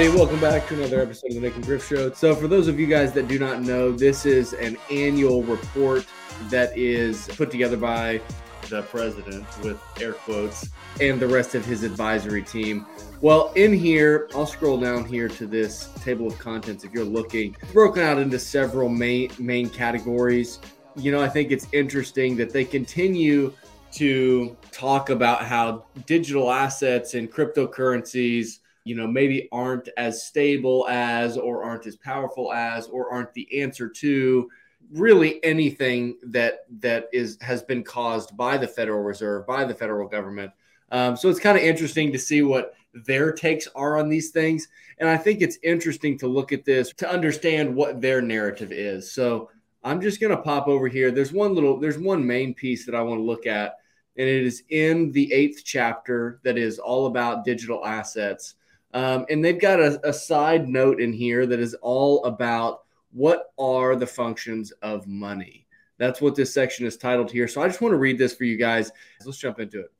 everybody. Welcome back to another episode of the Nick and Griff Show. So, for those of you guys that do not know, this is an annual report that is put together by the president with air quotes and the rest of his advisory team. Well, in here, I'll scroll down here to this table of contents if you're looking. It's broken out into several main main categories. You know, I think it's interesting that they continue to talk about how digital assets and cryptocurrencies you know maybe aren't as stable as or aren't as powerful as or aren't the answer to really anything that that is has been caused by the federal reserve by the federal government. Um, so it's kind of interesting to see what their takes are on these things. And i think it's interesting to look at this to understand what their narrative is. So i'm just going to pop over here. There's one little there's one main piece that i want to look at and it is in the eighth chapter that is all about digital assets um, and they've got a, a side note in here that is all about what are the functions of money. That's what this section is titled here. So I just want to read this for you guys. Let's jump into it.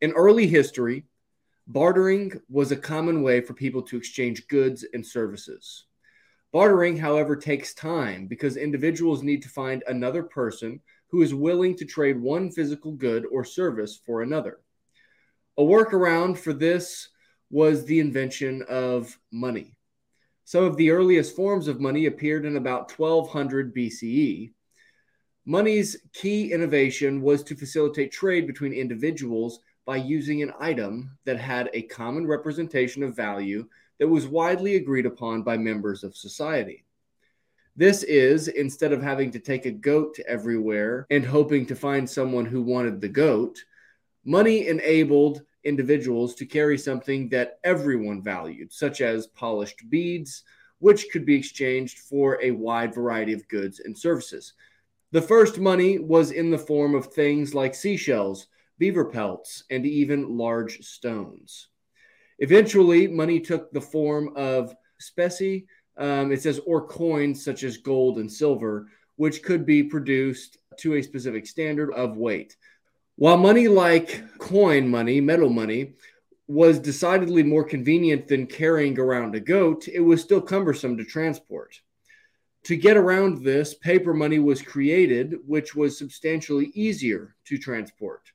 In early history, bartering was a common way for people to exchange goods and services. Bartering, however, takes time because individuals need to find another person who is willing to trade one physical good or service for another. A workaround for this was the invention of money. Some of the earliest forms of money appeared in about 1200 BCE. Money's key innovation was to facilitate trade between individuals by using an item that had a common representation of value that was widely agreed upon by members of society. This is, instead of having to take a goat everywhere and hoping to find someone who wanted the goat, money enabled individuals to carry something that everyone valued, such as polished beads, which could be exchanged for a wide variety of goods and services. The first money was in the form of things like seashells, beaver pelts, and even large stones. Eventually, money took the form of specie, um, it says, or coins such as gold and silver, which could be produced to a specific standard of weight. While money like coin money, metal money, was decidedly more convenient than carrying around a goat, it was still cumbersome to transport. To get around this, paper money was created, which was substantially easier to transport.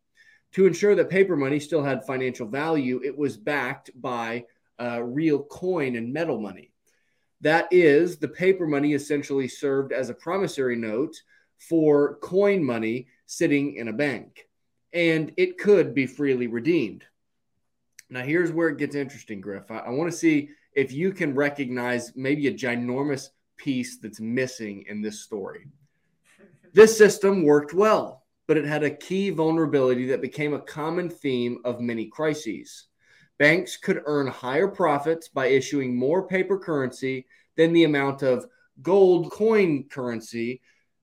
To ensure that paper money still had financial value, it was backed by uh, real coin and metal money. That is, the paper money essentially served as a promissory note for coin money sitting in a bank and it could be freely redeemed. Now, here's where it gets interesting, Griff. I, I want to see if you can recognize maybe a ginormous piece that's missing in this story. This system worked well, but it had a key vulnerability that became a common theme of many crises. Banks could earn higher profits by issuing more paper currency than the amount of gold coin currency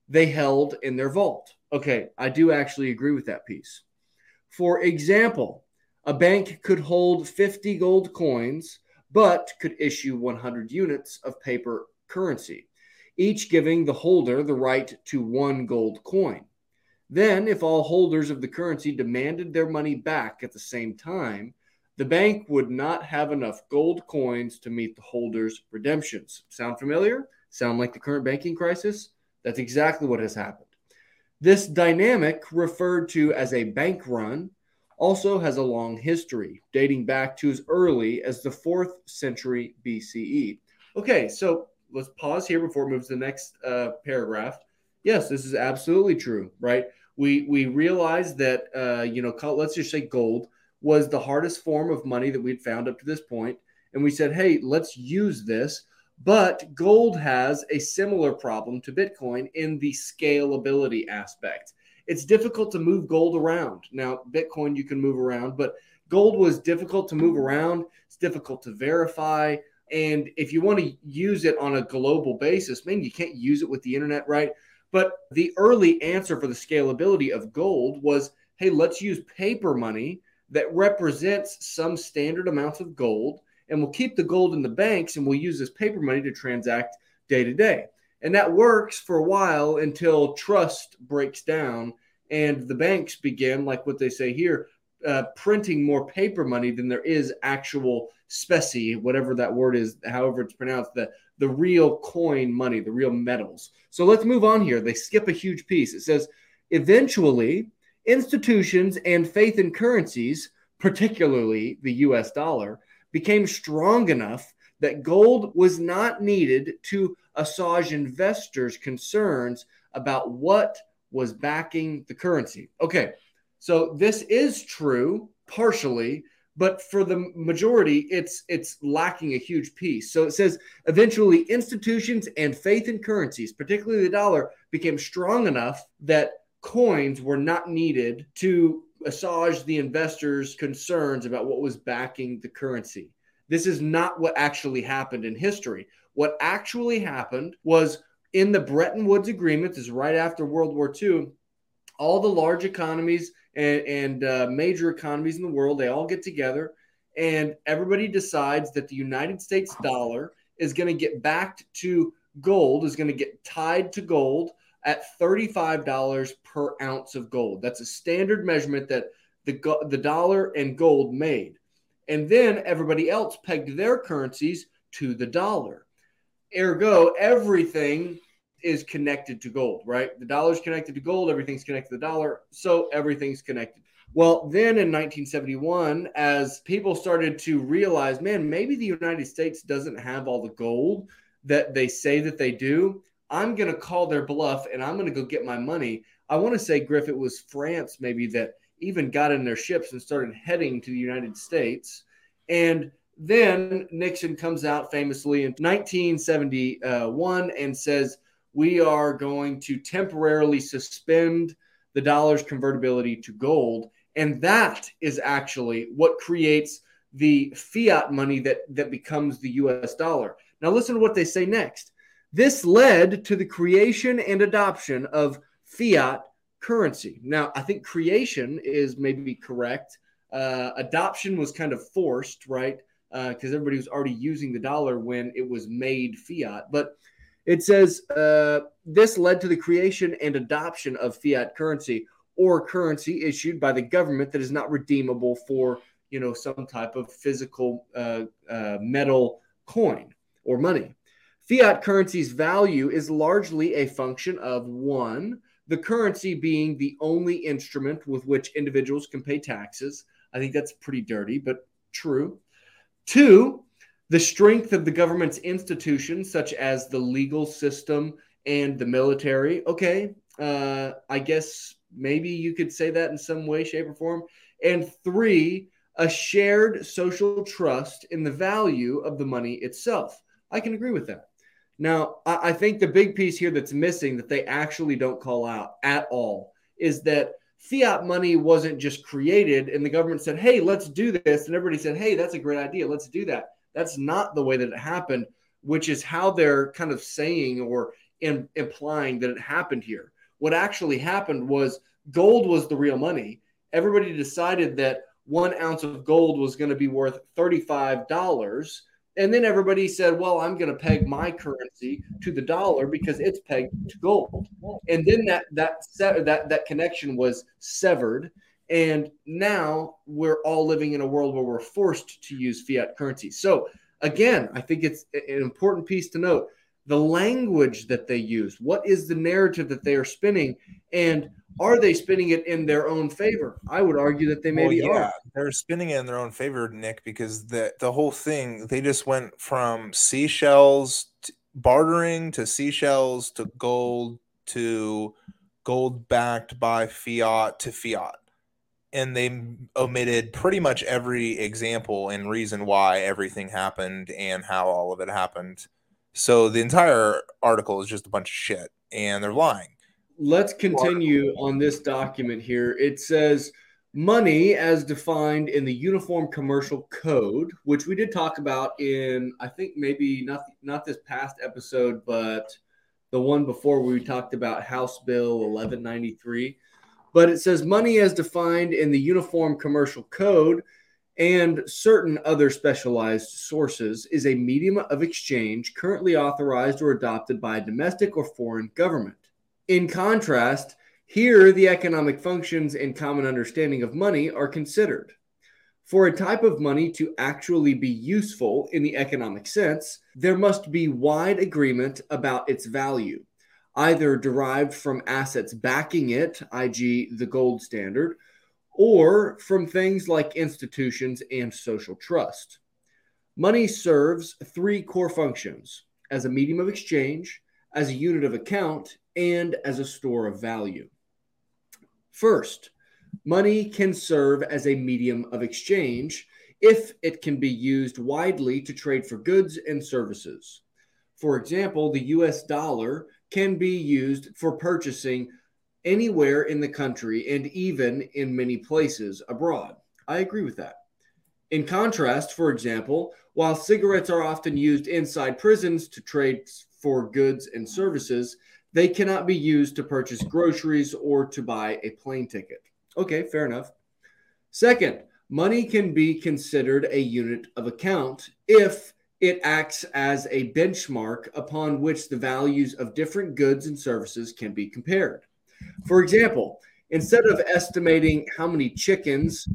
they held in their vault. Okay, I do actually agree with that piece. For example, a bank could hold 50 gold coins, but could issue 100 units of paper currency, each giving the holder the right to one gold coin. Then, if all holders of the currency demanded their money back at the same time, the bank would not have enough gold coins to meet the holders' redemptions. Sound familiar? Sound like the current banking crisis? That's exactly what has happened. This dynamic, referred to as a bank run, also has a long history, dating back to as early as the 4th century BCE. Okay, so let's pause here before it moves to the next uh, paragraph. Yes, this is absolutely true, right? We we realize that uh, you know, let's just say gold was the hardest form of money that we'd found up to this point, and we said, hey, let's use this but gold has a similar problem to Bitcoin in the scalability aspect. It's difficult to move gold around. Now, Bitcoin you can move around, but gold was difficult to move around. It's difficult to verify. And if you want to use it on a global basis, man, you can't use it with the internet, right? But the early answer for the scalability of gold was hey, let's use paper money that represents some standard amounts of gold and we'll keep the gold in the banks and we'll use this paper money to transact day to day. And that works for a while until trust breaks down and the banks begin, like what they say here, uh, printing more paper money than there is actual specie, whatever that word is, however it's pronounced, the, the real coin money, the real metals. So let's move on here. They skip a huge piece. It says, eventually, institutions and faith in currencies, particularly the US dollar, became strong enough that gold was not needed to assuage investors' concerns about what was backing the currency. Okay, so this is true partially, but for the majority, it's it's lacking a huge piece. So it says eventually institutions and faith in currencies, particularly the dollar, became strong enough that coins were not needed to assuage the investors' concerns about what was backing the currency. This is not what actually happened in history. What actually happened was in the Bretton Woods Agreement, this is right after World War II, all the large economies and, and uh, major economies in the world, they all get together and everybody decides that the United States dollar is going to get backed to gold, is going to get tied to gold at $35 per ounce of gold. That's a standard measurement that the, the dollar and gold made. And then everybody else pegged their currencies to the dollar. Ergo, everything is connected to gold, right? The dollar's connected to gold, everything's connected to the dollar, so everything's connected. Well, then in 1971, as people started to realize, man, maybe the United States doesn't have all the gold that they say that they do, I'm going to call their bluff and I'm going to go get my money. I want to say, Griff, it was France maybe that even got in their ships and started heading to the United States. And then Nixon comes out famously in 1971 and says, We are going to temporarily suspend the dollar's convertibility to gold. And that is actually what creates the fiat money that, that becomes the US dollar. Now, listen to what they say next. This led to the creation and adoption of fiat currency. Now, I think creation is maybe correct. Uh, adoption was kind of forced, right? Because uh, everybody was already using the dollar when it was made fiat. But it says uh, this led to the creation and adoption of fiat currency or currency issued by the government that is not redeemable for you know some type of physical uh, uh, metal coin or money. Fiat currency's value is largely a function of one, the currency being the only instrument with which individuals can pay taxes. I think that's pretty dirty, but true. Two, the strength of the government's institutions, such as the legal system and the military. Okay, uh, I guess maybe you could say that in some way, shape, or form. And three, a shared social trust in the value of the money itself. I can agree with that. Now, I, I think the big piece here that's missing that they actually don't call out at all is that fiat money wasn't just created and the government said, hey, let's do this. And everybody said, hey, that's a great idea. Let's do that. That's not the way that it happened, which is how they're kind of saying or in, implying that it happened here. What actually happened was gold was the real money. Everybody decided that one ounce of gold was going to be worth $35 and then everybody said, well, I'm going to peg my currency to the dollar because it's pegged to gold. And then that that that that connection was severed. And now we're all living in a world where we're forced to use fiat currency. So again, I think it's an important piece to note the language that they use. What is the narrative that they are spinning? And are they spinning it in their own favor? I would argue that they maybe well, yeah, are. They're spinning it in their own favor, Nick, because the the whole thing they just went from seashells to bartering to seashells to gold to gold backed by fiat to fiat. And they omitted pretty much every example and reason why everything happened and how all of it happened. So the entire article is just a bunch of shit and they're lying let's continue on this document here. It says money as defined in the Uniform Commercial Code, which we did talk about in I think maybe not not this past episode, but the one before we talked about House Bill 1193. But it says money as defined in the Uniform Commercial Code and certain other specialized sources is a medium of exchange currently authorized or adopted by a domestic or foreign government. In contrast, here the economic functions and common understanding of money are considered. For a type of money to actually be useful in the economic sense, there must be wide agreement about its value, either derived from assets backing it, i.g., the gold standard, or from things like institutions and social trust. Money serves three core functions as a medium of exchange, as a unit of account, and as a store of value. First, Money can serve as a medium of exchange if it can be used widely to trade for goods and services. For example, the US dollar can be used for purchasing anywhere in the country and even in many places abroad. I agree with that. In contrast, for example, while cigarettes are often used inside prisons to trade for goods and services, they cannot be used to purchase groceries or to buy a plane ticket. Okay, fair enough. Second, money can be considered a unit of account if it acts as a benchmark upon which the values of different goods and services can be compared. For example, instead of estimating how many chickens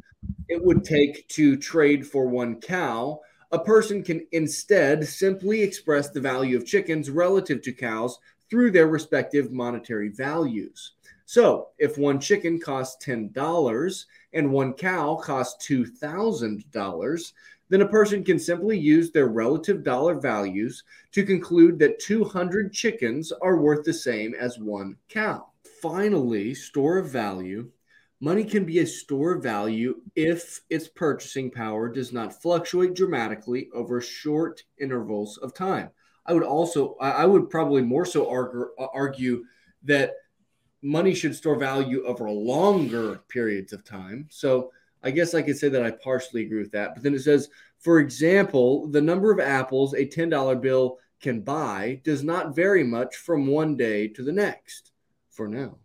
it would take to trade for one cow, a person can instead simply express the value of chickens relative to cows through their respective monetary values. So if one chicken costs $10 and one cow costs $2,000, then a person can simply use their relative dollar values to conclude that 200 chickens are worth the same as one cow. Finally, store of value. Money can be a store of value if its purchasing power does not fluctuate dramatically over short intervals of time. I would also, I would probably more so argue, argue that money should store value over longer periods of time. So I guess I could say that I partially agree with that. But then it says, for example, the number of apples a $10 bill can buy does not vary much from one day to the next for now.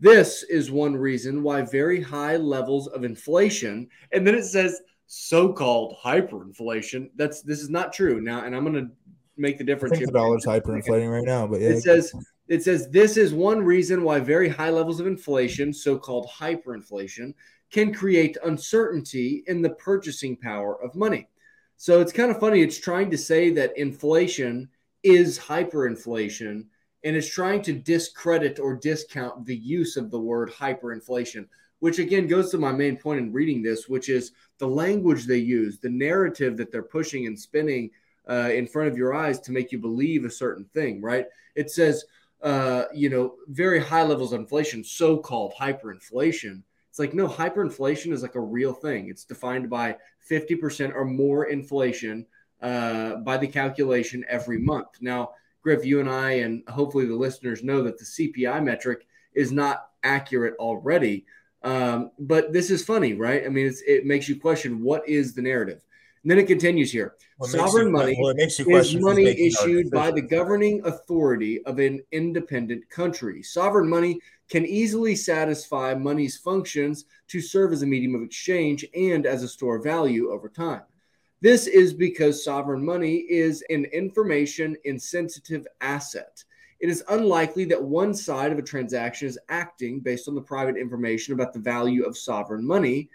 This is one reason why very high levels of inflation, and then it says so-called hyperinflation. That's this is not true now, and I'm going to make the difference. I think the dollar's hyperinflating right now, but yeah. it says it says this is one reason why very high levels of inflation, so called hyperinflation, can create uncertainty in the purchasing power of money. So it's kind of funny. It's trying to say that inflation is hyperinflation and it's trying to discredit or discount the use of the word hyperinflation, which again goes to my main point in reading this, which is the language they use, the narrative that they're pushing and spinning uh, in front of your eyes to make you believe a certain thing, right? It says, uh, you know, very high levels of inflation, so called hyperinflation. It's like, no, hyperinflation is like a real thing. It's defined by 50% or more inflation uh, by the calculation every month. Now, Griff, you and I, and hopefully the listeners know that the CPI metric is not accurate already. Um, but this is funny, right? I mean, it makes you question what is the narrative. And then it continues here. What Sovereign you, money is money issued by the governing authority of an independent country. Sovereign money can easily satisfy money's functions to serve as a medium of exchange and as a store of value over time. This is because sovereign money is an information insensitive asset. It is unlikely that one side of a transaction is acting based on the private information about the value of sovereign money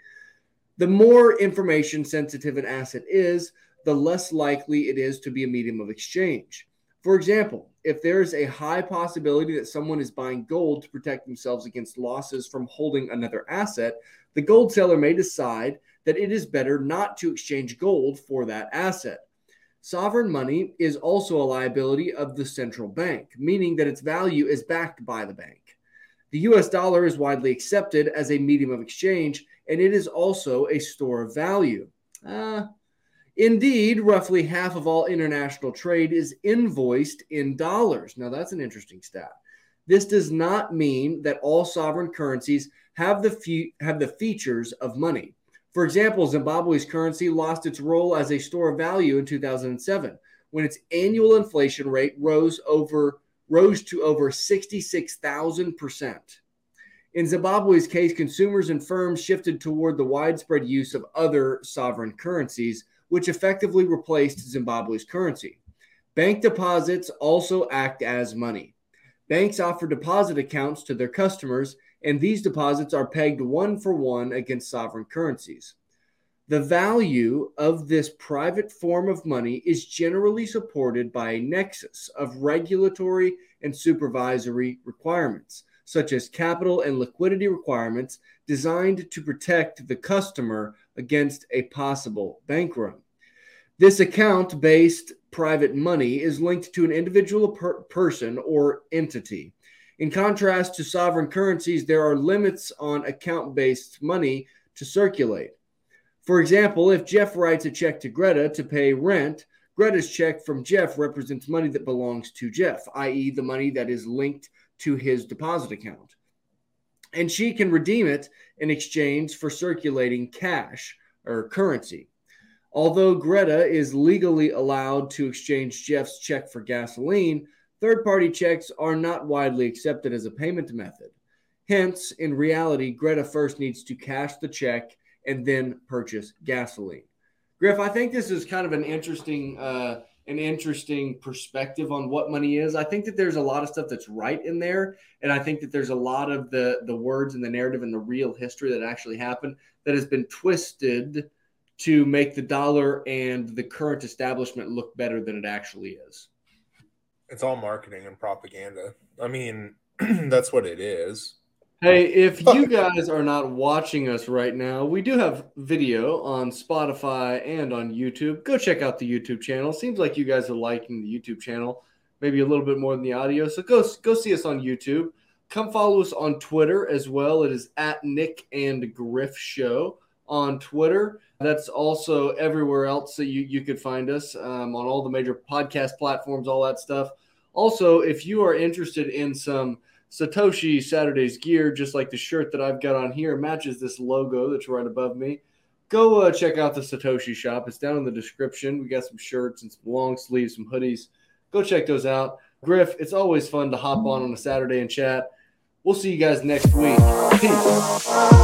the more information sensitive an asset is, the less likely it is to be a medium of exchange. For example, if there is a high possibility that someone is buying gold to protect themselves against losses from holding another asset, the gold seller may decide that it is better not to exchange gold for that asset. Sovereign money is also a liability of the central bank, meaning that its value is backed by the bank. The US dollar is widely accepted as a medium of exchange and it is also a store of value. Uh, indeed, roughly half of all international trade is invoiced in dollars. Now, that's an interesting stat. This does not mean that all sovereign currencies have the, fe- have the features of money. For example, Zimbabwe's currency lost its role as a store of value in 2007 when its annual inflation rate rose over rose to over 66,000 percent. In Zimbabwe's case, consumers and firms shifted toward the widespread use of other sovereign currencies, which effectively replaced Zimbabwe's currency. Bank deposits also act as money. Banks offer deposit accounts to their customers, and these deposits are pegged one for one against sovereign currencies. The value of this private form of money is generally supported by a nexus of regulatory and supervisory requirements, such as capital and liquidity requirements designed to protect the customer against a possible bank run. This account based private money is linked to an individual per- person or entity. In contrast to sovereign currencies, there are limits on account based money to circulate. For example, if Jeff writes a check to Greta to pay rent, Greta's check from Jeff represents money that belongs to Jeff, i.e., the money that is linked to his deposit account. And she can redeem it in exchange for circulating cash or currency. Although Greta is legally allowed to exchange Jeff's check for gasoline, third party checks are not widely accepted as a payment method. Hence, in reality, Greta first needs to cash the check and then purchase gasoline. Griff, I think this is kind of an interesting, uh, an interesting perspective on what money is. I think that there's a lot of stuff that's right in there, and I think that there's a lot of the the words and the narrative and the real history that actually happened that has been twisted to make the dollar and the current establishment look better than it actually is. It's all marketing and propaganda. I mean, that's what it is. Hey, if you guys are not watching us right now, we do have video on Spotify and on YouTube. Go check out the YouTube channel. Seems like you guys are liking the YouTube channel, maybe a little bit more than the audio. So go go see us on YouTube. Come follow us on Twitter as well. It is at Nick and Griff Show on Twitter. That's also everywhere else that you, you could find us um, on all the major podcast platforms, all that stuff. Also, if you are interested in some Satoshi Saturdays gear, just like the shirt that I've got on here, matches this logo that's right above me. Go uh, check out the Satoshi shop. It's down in the description. We got some shirts and some long sleeves, some hoodies. Go check those out. Griff, it's always fun to hop on on a Saturday and chat. We'll see you guys next week. Peace.